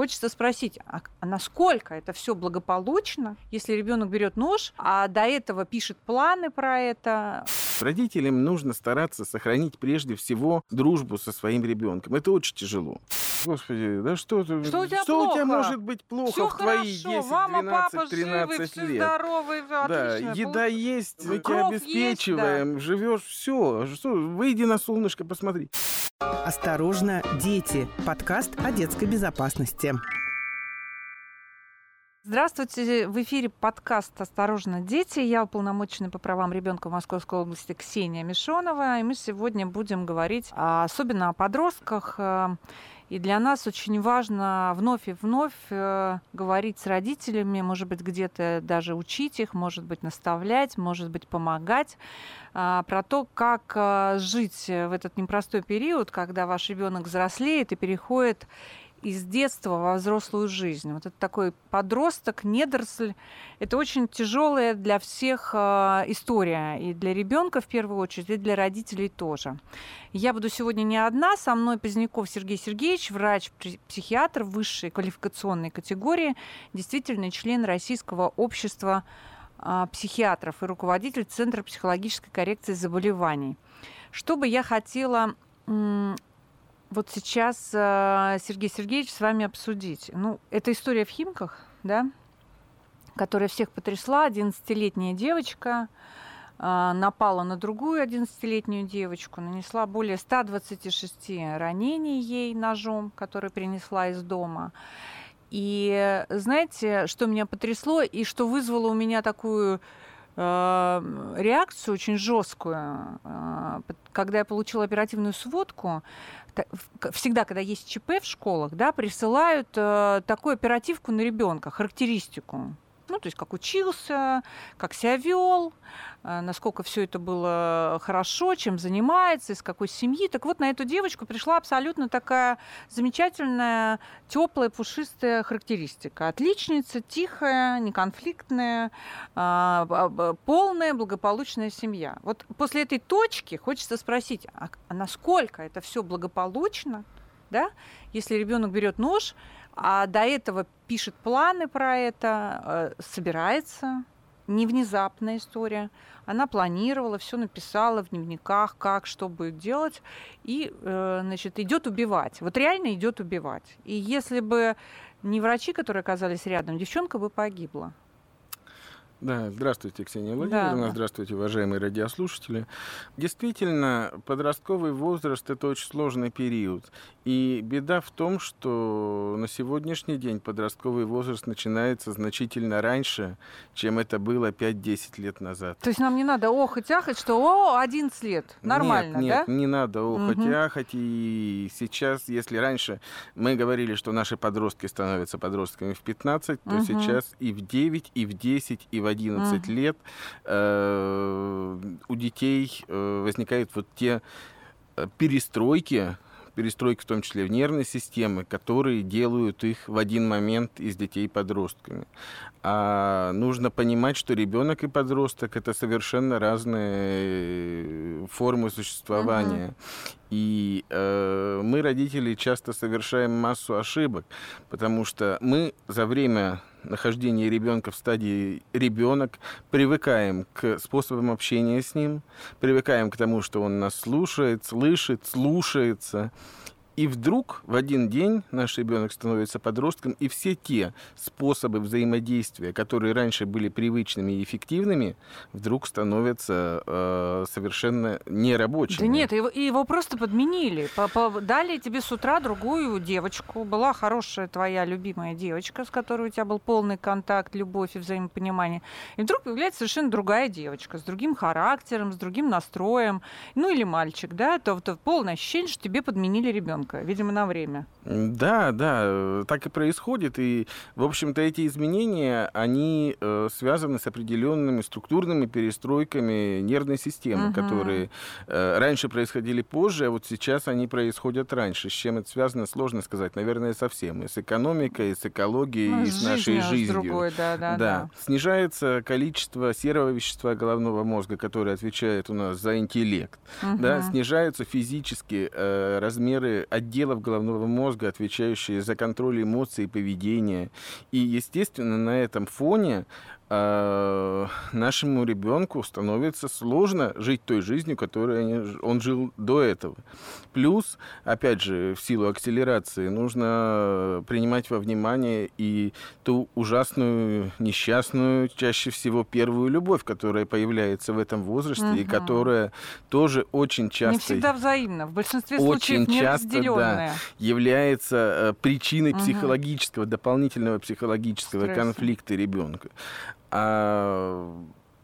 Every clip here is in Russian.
Хочется спросить, а, а насколько это все благополучно, если ребенок берет нож, а до этого пишет планы про это? Родителям нужно стараться сохранить прежде всего дружбу со своим ребенком. Это очень тяжело. Господи, да что ты? Что у тебя что плохо? у тебя может быть плохо Всё в твои хорошо, 10, мама, 12, папа 13 живы, все лет? здоровы, Да, отлично. еда есть, мы тебя есть, обеспечиваем, живешь, все. Что, выйди на солнышко, посмотри. Осторожно, дети. Подкаст о детской безопасности. Здравствуйте, в эфире подкаст «Осторожно, дети». Я уполномоченная по правам ребенка Московской области Ксения Мишонова. И мы сегодня будем говорить а, особенно о подростках. э, И для нас очень важно вновь и вновь э, говорить с родителями, может быть, где-то даже учить их, может быть, наставлять, может быть, помогать а, про то, как а, жить в этот непростой период, когда ваш ребенок взрослеет и переходит из детства во взрослую жизнь. Вот это такой подросток, недоросль. Это очень тяжелая для всех э, история. И для ребенка в первую очередь, и для родителей тоже. Я буду сегодня не одна. Со мной Поздняков Сергей Сергеевич, врач-психиатр высшей квалификационной категории, действительный член Российского общества э, психиатров и руководитель Центра психологической коррекции заболеваний. Что бы я хотела вот сейчас, э, Сергей Сергеевич, с вами обсудить. Ну, это история в Химках, да, которая всех потрясла. 11-летняя девочка э, напала на другую 11-летнюю девочку, нанесла более 126 ранений ей ножом, который принесла из дома. И знаете, что меня потрясло и что вызвало у меня такую реакцию очень жесткую, э, когда я получила оперативную сводку, всегда, когда есть ЧП в школах, да, присылают э, такую оперативку на ребенка, характеристику. Ну, то есть как учился, как себя вел, э, насколько все это было хорошо, чем занимается, из какой семьи. Так вот, на эту девочку пришла абсолютно такая замечательная, теплая, пушистая характеристика. Отличница, тихая, неконфликтная, а, полная, благополучная семья. Вот после этой точки хочется спросить, а а насколько это все благополучно, да, если ребенок берет нож, а до этого пишет планы про это, э, собирается, не внезапная история. Она планировала, все написала в дневниках, как, что будет делать, и, э, значит, идет убивать. Вот реально идет убивать. И если бы не врачи, которые оказались рядом, девчонка бы погибла. Да, здравствуйте, Ксения Владимировна, Да. здравствуйте, уважаемые радиослушатели. Действительно, подростковый возраст – это очень сложный период. И беда в том, что на сегодняшний день подростковый возраст начинается значительно раньше, чем это было 5-10 лет назад. То есть нам не надо охать, ахать, что о, 11 лет, нормально, нет, нет, да? не надо охоть Мгм. и ахать. И сейчас, если раньше мы говорили, что наши подростки становятся подростками в 15, то Мгм. сейчас и в 9, и в 10, и в 11 Мгм. лет э, у детей э, возникают вот те э, перестройки, перестройки в том числе в нервной системе, которые делают их в один момент из детей подростками. А нужно понимать, что ребенок и подросток это совершенно разные формы существования. И э, мы, родители, часто совершаем массу ошибок, потому что мы за время нахождения ребенка в стадии ребенок привыкаем к способам общения с ним, привыкаем к тому, что он нас слушает, слышит, слушается. И вдруг в один день наш ребенок становится подростком, и все те способы взаимодействия, которые раньше были привычными и эффективными, вдруг становятся э, совершенно нерабочими. Да нет, его, его просто подменили. По- по- Дали тебе с утра другую девочку. Была хорошая твоя любимая девочка, с которой у тебя был полный контакт, любовь и взаимопонимание. И вдруг появляется совершенно другая девочка, с другим характером, с другим настроем. Ну или мальчик, да, то, то полное ощущение, что тебе подменили ребенка, видимо, на время. Да, да, так и происходит. И, в общем-то, эти изменения, они э, связаны с определенными структурными перестройками нервной системы, Мгм. которые э, раньше происходили позже, а вот сейчас они происходят раньше. С чем это связано, сложно сказать. Наверное, совсем. И с экономикой, и с экологией, Ну, и с нашей жизнью, другой, да, да, да. Снижается количество серого вещества головного мозга, которое отвечает у нас за интеллект. Мгм. Да, снижаются физически э, размеры отделов головного мозга, отвечающие за контроль эмоций и поведения. И, естественно, на этом фоне нашему ребенку становится сложно жить той жизнью, которой он жил до этого. Плюс, опять же, в силу акселерации нужно принимать во внимание и ту ужасную, несчастную, чаще всего первую любовь, которая появляется в этом возрасте угу. и которая тоже очень часто... Не всегда взаимно, в большинстве случаев очень часто, да, является э, причиной угу. психологического, дополнительного психологического Стресса. конфликта ребенка. А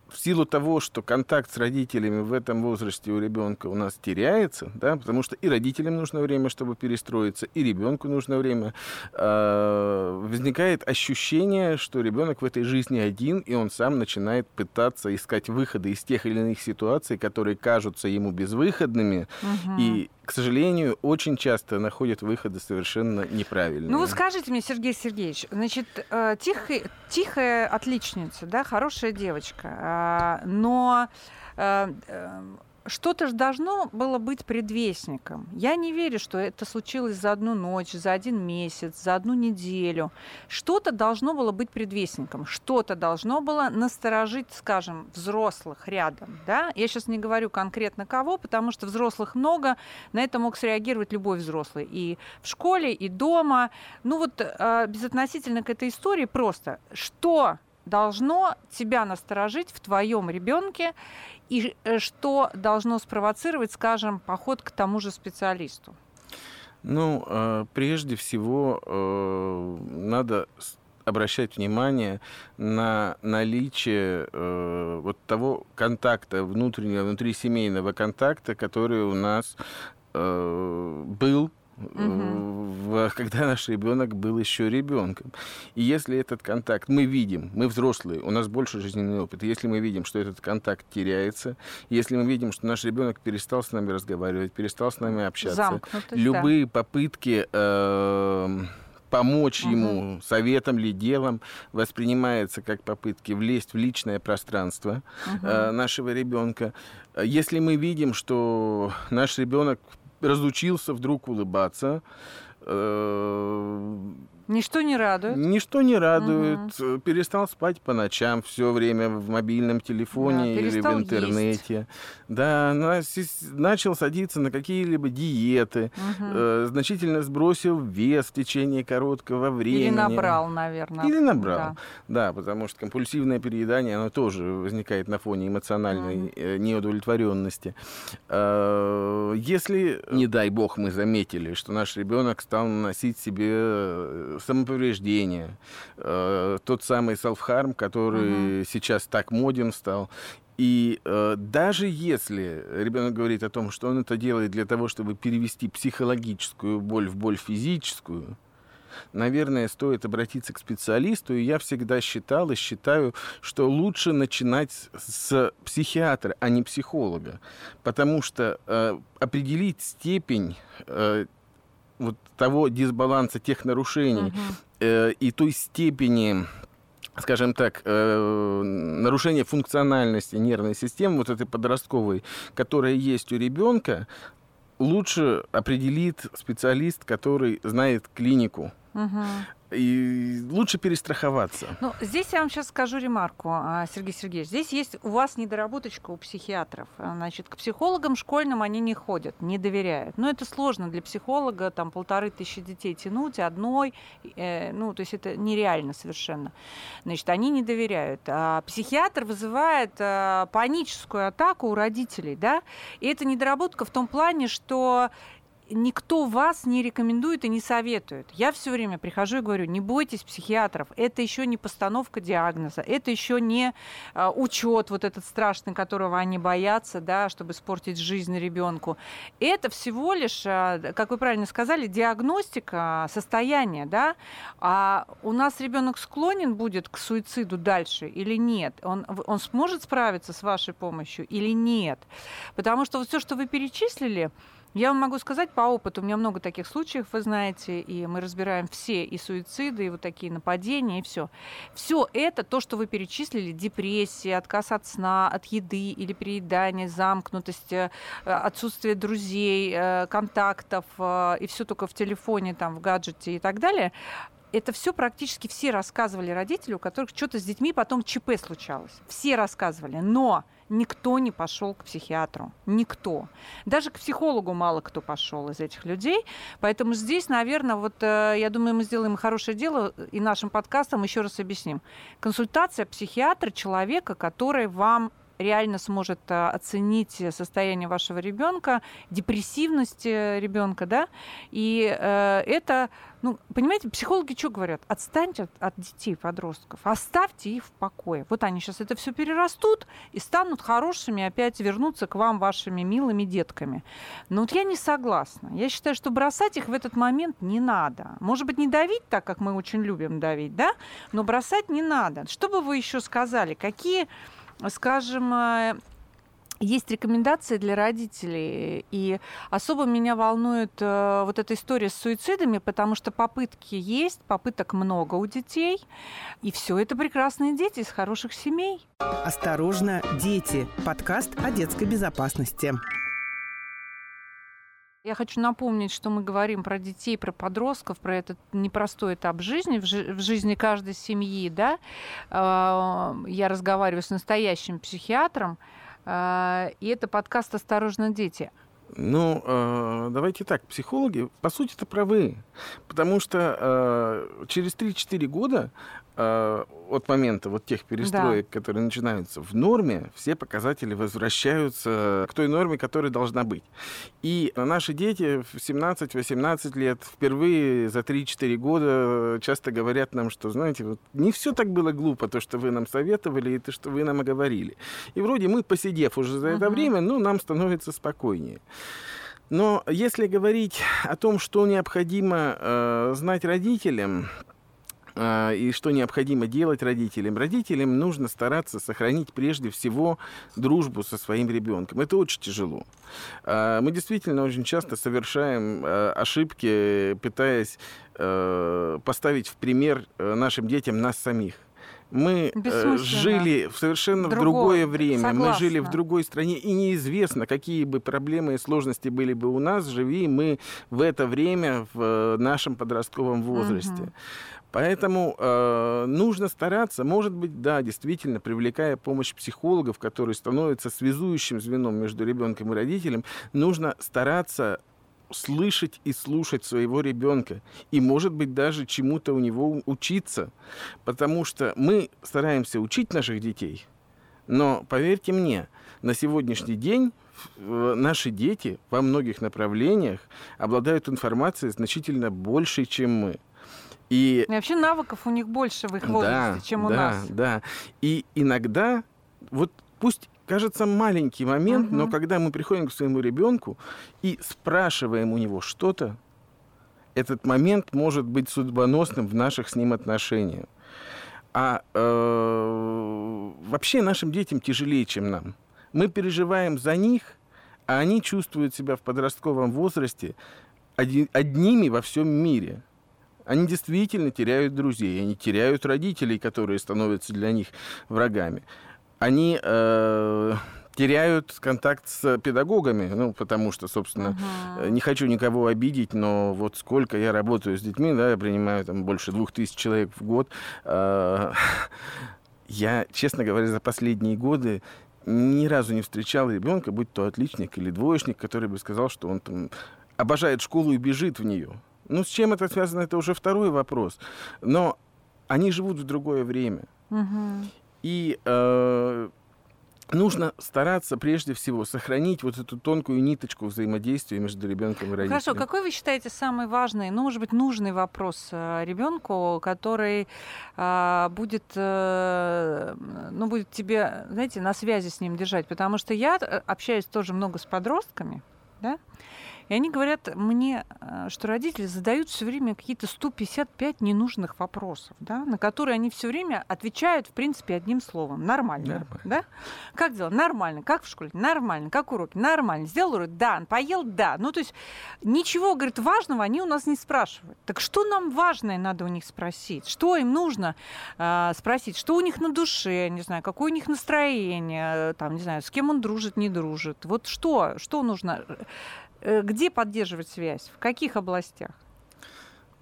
в силу того, что контакт с родителями в этом возрасте у ребенка у нас теряется, да, потому что и родителям нужно время, чтобы перестроиться, и ребенку нужно время, э, возникает ощущение, что ребенок в этой жизни один, и он сам начинает пытаться искать выходы из тех или иных ситуаций, которые кажутся ему безвыходными, угу. и к сожалению, очень часто находят выходы совершенно неправильные. Ну, вот скажите мне, Сергей Сергеевич, значит, э, тихая, тихая отличница, да, хорошая девочка, а, но э, э, что-то же должно было быть предвестником. Я не верю, что это случилось за одну ночь, за один месяц, за одну неделю. Что-то должно было быть предвестником, что-то должно было насторожить, скажем, взрослых рядом. Да? Я сейчас не говорю конкретно кого, потому что взрослых много, на это мог среагировать любой взрослый. И в школе, и дома. Ну вот э, безотносительно к этой истории просто, что должно тебя насторожить в твоем ребенке и э, что должно спровоцировать, скажем, поход к тому же специалисту? Ну, э, прежде всего, э, надо обращать внимание на наличие вот того контакта внутреннего, внутрисемейного контакта, который у нас был угу. когда наш ребенок был еще ребенком. И если этот контакт мы видим, мы взрослые, у нас больше жизненный опыт, и если мы видим, что этот контакт теряется, если мы видим, что наш ребенок перестал с нами разговаривать, перестал с нами общаться, любые да. попытки э, помочь угу. ему советом ли делом воспринимается как попытки влезть в личное пространство угу. нашего ребенка. Если мы видим, что наш ребенок разучился вдруг улыбаться. Э, Ничто не радует. Ничто не радует. Угу. Перестал спать по ночам все время в мобильном телефоне да, или в интернете. Есть. Да, начал садиться на какие-либо диеты, угу. значительно сбросил вес в течение короткого времени. Или набрал, наверное. Или набрал. Да, да потому что компульсивное переедание, оно тоже возникает на фоне эмоциональной угу. неудовлетворенности. Э, если, не дай бог, мы заметили, что наш ребенок стал наносить себе самоповреждение, э, тот самый self-harm, который угу. сейчас так моден стал. И э, даже если ребенок говорит о том, что он это делает для того, чтобы перевести психологическую боль в боль физическую, наверное, стоит обратиться к специалисту. И я всегда считал и считаю, что лучше начинать с психиатра, а не психолога. Потому что э, определить степень э, вот того дисбаланса, тех нарушений угу. э, и той степени скажем так, э, нарушение функциональности нервной системы, вот этой подростковой, которая есть у ребенка, лучше определит специалист, который знает клинику. Угу. И лучше перестраховаться. Ну, здесь я вам сейчас скажу ремарку, а, Сергей Сергеевич. Здесь есть у вас недоработочка у психиатров. Значит, к психологам школьным они не ходят, не доверяют. Но это сложно для психолога, там полторы тысячи детей тянуть одной. Э, ну, то есть это нереально совершенно. Значит, они не доверяют. А психиатр вызывает а, паническую атаку у родителей, да? И это недоработка в том плане, что никто вас не рекомендует и не советует. Я все время прихожу и говорю, не бойтесь психиатров, это еще не постановка диагноза, это еще не э, учет вот этот страшный, которого они боятся, да, чтобы испортить жизнь ребенку. Это всего лишь, э, как вы правильно сказали, диагностика состояния, да. А у нас ребенок склонен будет к суициду дальше или нет? Он, он сможет справиться с вашей помощью или нет? Потому что вот все, что вы перечислили, Я вам могу сказать по опыту, у меня много таких случаев, вы знаете, и мы разбираем все и суициды, и вот такие нападения, и все. Все это, то, что вы перечислили, депрессия, отказ от сна, от еды или переедания, замкнутость, э, отсутствие друзей, э, контактов, э, и все только в телефоне, там, в гаджете и так далее, это все практически все рассказывали родителю, у которых что-то с детьми потом ЧП случалось. Все рассказывали. Но никто не пошел к психиатру. Никто. Даже к психологу мало кто пошел из этих людей. Поэтому здесь, наверное, вот э, я думаю, мы сделаем хорошее дело и нашим подкастом еще раз объясним. Консультация психиатра человека, который вам реально сможет э, оценить состояние вашего ребенка, депрессивность э, ребенка, да, и э, это, ну, понимаете, психологи что говорят? Отстаньте от, от детей, подростков, оставьте их в покое. Вот они сейчас это все перерастут и станут хорошими, опять вернутся к вам вашими милыми детками. Но вот я не согласна. Я считаю, что бросать их в этот момент не надо. Может быть, не давить так, как мы очень любим давить, да, но бросать не надо. Что бы вы еще сказали? Какие скажем, э, есть рекомендации для родителей, и особо меня волнует э, вот эта история с суицидами, потому что попытки есть, попыток много у детей, и все это прекрасные дети из хороших семей. Осторожно, дети. Подкаст о детской безопасности. Я хочу напомнить, что мы говорим про детей, про подростков, про этот непростой этап жизни, в, жи- в жизни каждой семьи, да. Э, я разговариваю с настоящим психиатром, э, и это подкаст «Осторожно, дети». Ну, э, давайте так, психологи, по сути, это правы. Потому что через 3-4 года э, от момента вот тех перестроек, да. которые начинаются в норме, все показатели возвращаются к той норме, которая должна быть. И наши дети в 17-18 лет впервые за 3-4 года часто говорят нам, что, знаете, вот не все так было глупо, то, что вы нам советовали, и то, что вы нам говорили. И вроде мы, посидев уже за это uh-huh. время, ну, нам становится спокойнее. Но если говорить о том, что необходимо э, знать родителям, и что необходимо делать родителям? Родителям нужно стараться сохранить прежде всего дружбу со своим ребенком. Это очень тяжело. А, мы действительно очень часто совершаем а, ошибки, пытаясь поставить в пример нашим детям нас самих. Мы жили в совершенно Другое, в другое время, согласна. мы жили в другой стране, и неизвестно, какие бы проблемы и сложности были бы у нас, живи мы в это время в нашем подростковом возрасте. Угу. Поэтому э, нужно стараться, может быть, да, действительно, привлекая помощь психологов, которые становятся связующим звеном между ребенком и родителем, нужно стараться слышать и слушать своего ребенка. И, может быть, даже чему-то у него учиться. Потому что мы стараемся учить наших детей, но, поверьте мне, на сегодняшний день наши дети во многих направлениях обладают информацией значительно больше, чем мы. И... и вообще навыков у них больше в их возрасте, да, чем у да, нас. Да, И иногда, вот пусть кажется маленький момент, угу. но когда мы приходим к своему ребенку и спрашиваем у него что-то, этот момент может быть судьбоносным в наших с ним отношениях. А э, вообще нашим детям тяжелее, чем нам. Мы переживаем за них, а они чувствуют себя в подростковом возрасте одними во всем мире. Они действительно теряют друзей, они теряют родителей, которые становятся для них врагами. Они э, теряют контакт с педагогами, ну, потому что, собственно, uh-huh. не хочу никого обидеть, но вот сколько я работаю с детьми, да, я принимаю там больше двух тысяч человек в год. Э, я, честно говоря, за последние годы ни разу не встречал ребенка, будь то отличник или двоечник, который бы сказал, что он там обожает школу и бежит в нее. Ну, с чем это связано, это уже второй вопрос. Но они живут в другое время. Угу. И э, нужно стараться прежде всего сохранить вот эту тонкую ниточку взаимодействия между ребенком и родителем. Хорошо, какой вы считаете самый важный, ну, может быть, нужный вопрос э, ребенку, который э, будет, э, ну, будет тебе, знаете, на связи с ним держать? Потому что я э, общаюсь тоже много с подростками, да, И они говорят мне, э, что родители задают все время какие-то 155 ненужных вопросов, да, на которые они все время отвечают, в принципе, одним словом. Нормально. Нормально. Да? Как дела? Нормально. Как в школе? Нормально. Как уроки? Нормально. Сделал урок? Да. Поел? Да. Ну, то есть ничего, говорит, важного они у нас не спрашивают. Так что нам важное надо у них спросить? Что им нужно э, спросить? Что у них на душе? Не знаю, какое у них настроение? Там, не знаю, с кем он дружит, не дружит. Вот что? Что нужно? Э, Где поддерживать связь? В каких областях?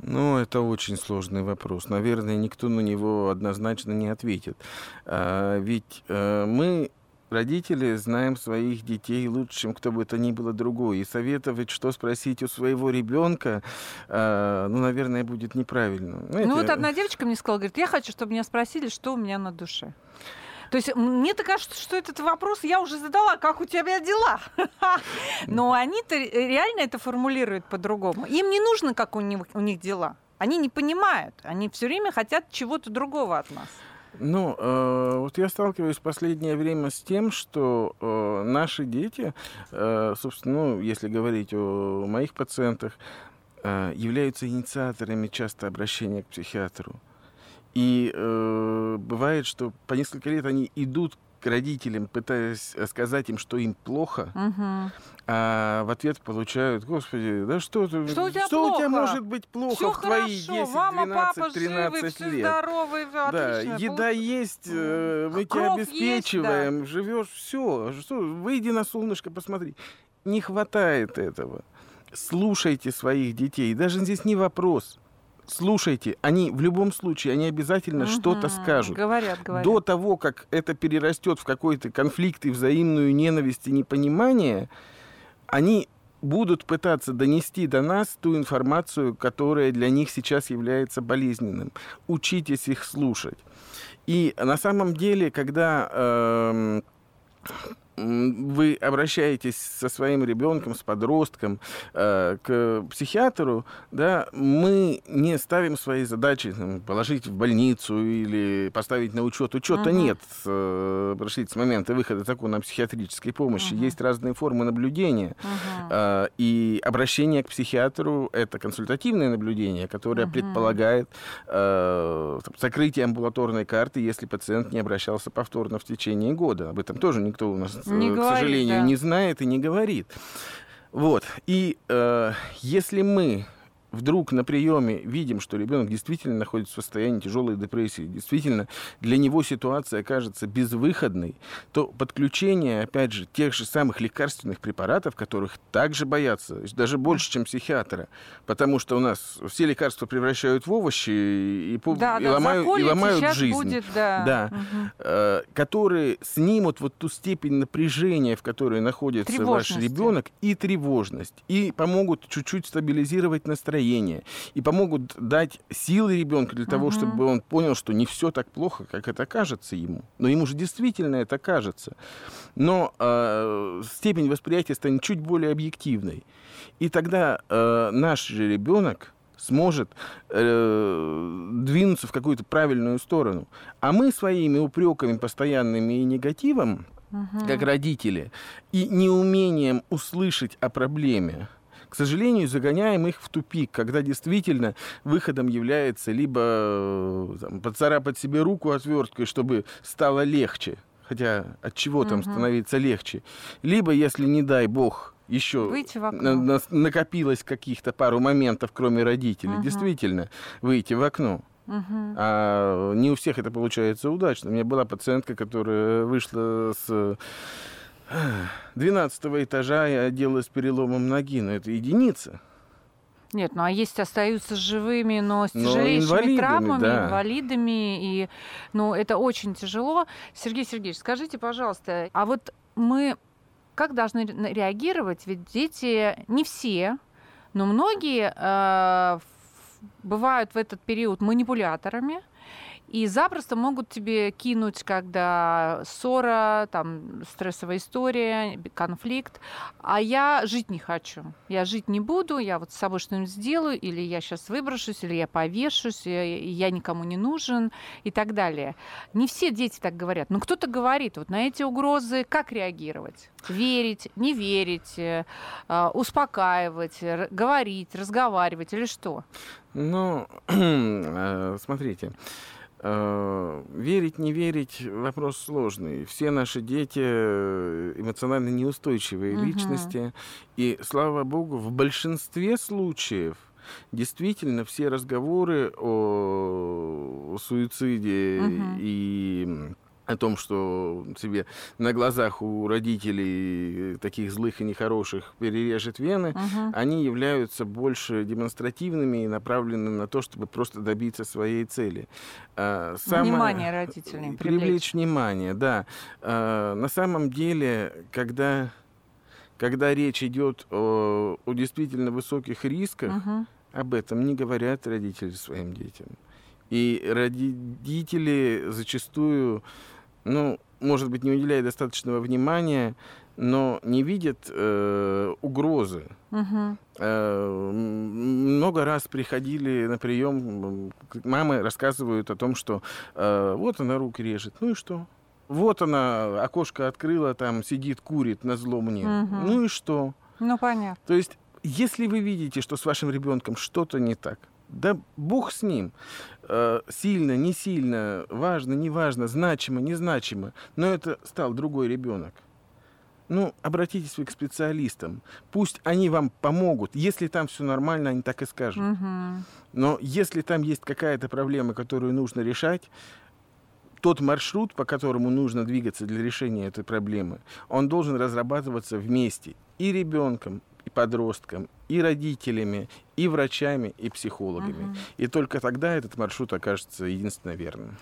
Ну, это очень сложный вопрос. Наверное, никто на него однозначно не ответит. А, ведь а, мы родители знаем своих детей лучше, чем кто бы то ни было другой. И советовать, что спросить у своего ребенка, а, ну, наверное, будет неправильно. Знаете, Ну вот одна девочка мне сказала, говорит, я хочу, чтобы меня спросили, что у меня на душе. То есть мне так кажется, что этот вопрос я уже задала, как у тебя дела. Но они-то реально это формулируют по-другому. Им не нужно, как у них, у них дела. Они не понимают. Они все время хотят чего-то другого от нас. Ну, э, вот я сталкиваюсь в последнее время с тем, что э, наши дети, э, собственно, ну, если говорить о моих пациентах, э, являются инициаторами часто обращения к психиатру. И э, бывает, что по несколько лет они идут к родителям, пытаясь сказать им, что им плохо, Мгм. а в ответ получают, господи, да что ты, Что у тебя что у тебя может быть плохо Всё в твои хорошо, 10, мама, 12, папа 13 живы, все лет? здоровы, Да, еда есть, э, мы тебя Кровь есть, обеспечиваем, живешь, все. Что, выйди на солнышко, посмотри. Не хватает этого. Слушайте своих детей. Даже здесь не вопрос. Слушайте, они в любом случае, они обязательно что-то Мгм. скажут. Говорят, говорят. До того, как это перерастет в какой-то конфликт и взаимную ненависть и непонимание, они будут пытаться донести до нас ту информацию, которая для них сейчас является болезненным. Учитесь их слушать. И на самом деле, когда м, вы обращаетесь со своим ребенком, с подростком э, к психиатру, да, мы не ставим свои задачи там, положить в больницу или поставить на учет. Учета Мгм. нет. Э, прошли с момента выхода закона о психиатрической помощи. Мгм. Есть разные формы наблюдения. Мгм. А, И обращение к психиатру – это консультативное наблюдение, которое Мгм. предполагает э, закрытие амбулаторной карты, если пациент не обращался повторно в течение года. Об этом тоже никто у нас, Не э, к говорит, сожалению, да. не знает и не говорит. Вот. И э, если мы вдруг на приеме видим, что ребенок действительно находится в состоянии тяжелой депрессии, действительно для него ситуация кажется безвыходной, то подключение, опять же, тех же самых лекарственных препаратов, которых также боятся, даже больше, чем психиатра, потому что у нас все лекарства превращают в овощи и, Да, и да, ломают, и ломают жизнь будет, да. Да. Мгм. э, которые снимут вот ту степень напряжения, в которой находится ваш ребенок, и тревожность, и помогут чуть-чуть стабилизировать настроение, и помогут дать силы ребенку для того, Мгм. чтобы он понял, что не все так плохо, как это кажется ему. Но ему же действительно это кажется. Но э, степень восприятия станет чуть более объективной. И тогда э, наш же ребенок сможет э, двинуться в какую-то правильную сторону. А мы своими упреками постоянными и негативом, Мгм. как родители, и неумением услышать о проблеме, к сожалению, загоняем их в тупик, когда действительно выходом является либо э, там, поцарапать себе руку отверткой, чтобы стало легче, хотя от чего там становиться легче, либо, если не дай бог, еще на- на- накопилось каких-то пару моментов, кроме родителей, Мгм. действительно, выйти в окно. Мгм. А не у всех это получается удачно. У меня была пациентка, которая вышла с 12 этажа и оделась переломом ноги. Но это единица. Нет, ну а есть остаются живыми, но с Но тяжелейшими инвалидами, травмами, да. инвалидами. И, ну, это очень тяжело. Сергей Сергеевич, скажите, пожалуйста, а вот мы как должны ре- реагировать? Ведь дети не все, но многие э, бывают в этот период манипуляторами, и запросто могут тебе кинуть, когда ссора, там, стрессовая история, конфликт, а я жить не хочу. Я жить не буду, я вот с собой что-нибудь сделаю, или я сейчас выброшусь, или я повешусь, я никому не нужен и так далее. Не все дети так говорят, но кто-то говорит, вот на эти угрозы как реагировать? Верить, не верить, э, а, успокаивать, говорить, разговаривать или что? Ну, э, смотрите, верить, не верить – вопрос сложный. Все наши дети э, эмоционально неустойчивые угу. личности. И, слава богу, в большинстве случаев действительно все разговоры о, о суициде угу. и о том, что себе на глазах у родителей таких злых и нехороших перережет вены, угу. они являются больше демонстративными и направлены на то, чтобы просто добиться своей цели. А, самое... Внимание родителей. Привлечь. привлечь внимание, да. А, на самом деле, когда, когда речь идет о, о действительно высоких рисках, угу. об этом не говорят родители своим детям. И родители зачастую ну, может быть, не уделяет достаточного внимания, но не видят э, угрозы. Угу. Э, много раз приходили на прием, мамы рассказывают о том, что э, вот она руки режет, ну и что? Вот она окошко открыла, там сидит, курит на зло мне. Угу. Ну и что? Ну понятно. То есть, если вы видите, что с вашим ребенком что-то не так, да бог с ним. Э, сильно, не сильно, важно, не важно, значимо, незначимо. Но это стал другой ребенок. Ну, обратитесь вы к специалистам. Пусть они вам помогут. Если там все нормально, они так и скажут. Угу. Но если там есть какая-то проблема, которую нужно решать, тот маршрут, по которому нужно двигаться для решения этой проблемы, он должен разрабатываться вместе и ребенком, и подросткам, и родителями, и врачами, и психологами. Угу. И только тогда этот маршрут окажется единственно верным.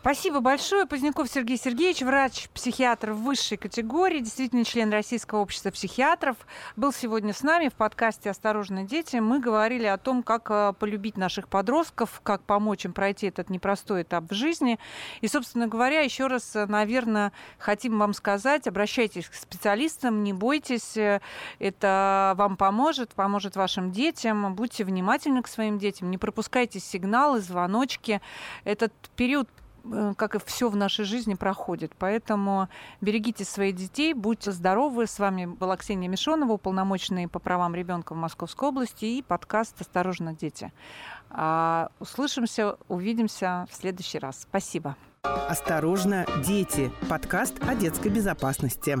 Спасибо большое. Поздняков Сергей Сергеевич, врач-психиатр высшей категории, действительно член Российского общества психиатров, был сегодня с нами в подкасте «Осторожно, дети». Мы говорили о том, как э, полюбить наших подростков, как помочь им пройти этот непростой этап в жизни. И, собственно говоря, еще раз, э, наверное, хотим вам сказать, обращайтесь к специалистам, не бойтесь, э, это вам поможет, поможет вашим детям. Будьте внимательны к своим детям, не пропускайте сигналы, звоночки. Этот период как и все в нашей жизни, проходит. Поэтому берегите своих детей, будьте здоровы. С вами была Ксения Мишонова, уполномоченный по правам ребенка в Московской области и подкаст «Осторожно, дети». А, услышимся, увидимся в следующий раз. Спасибо. «Осторожно, дети» – подкаст о детской безопасности.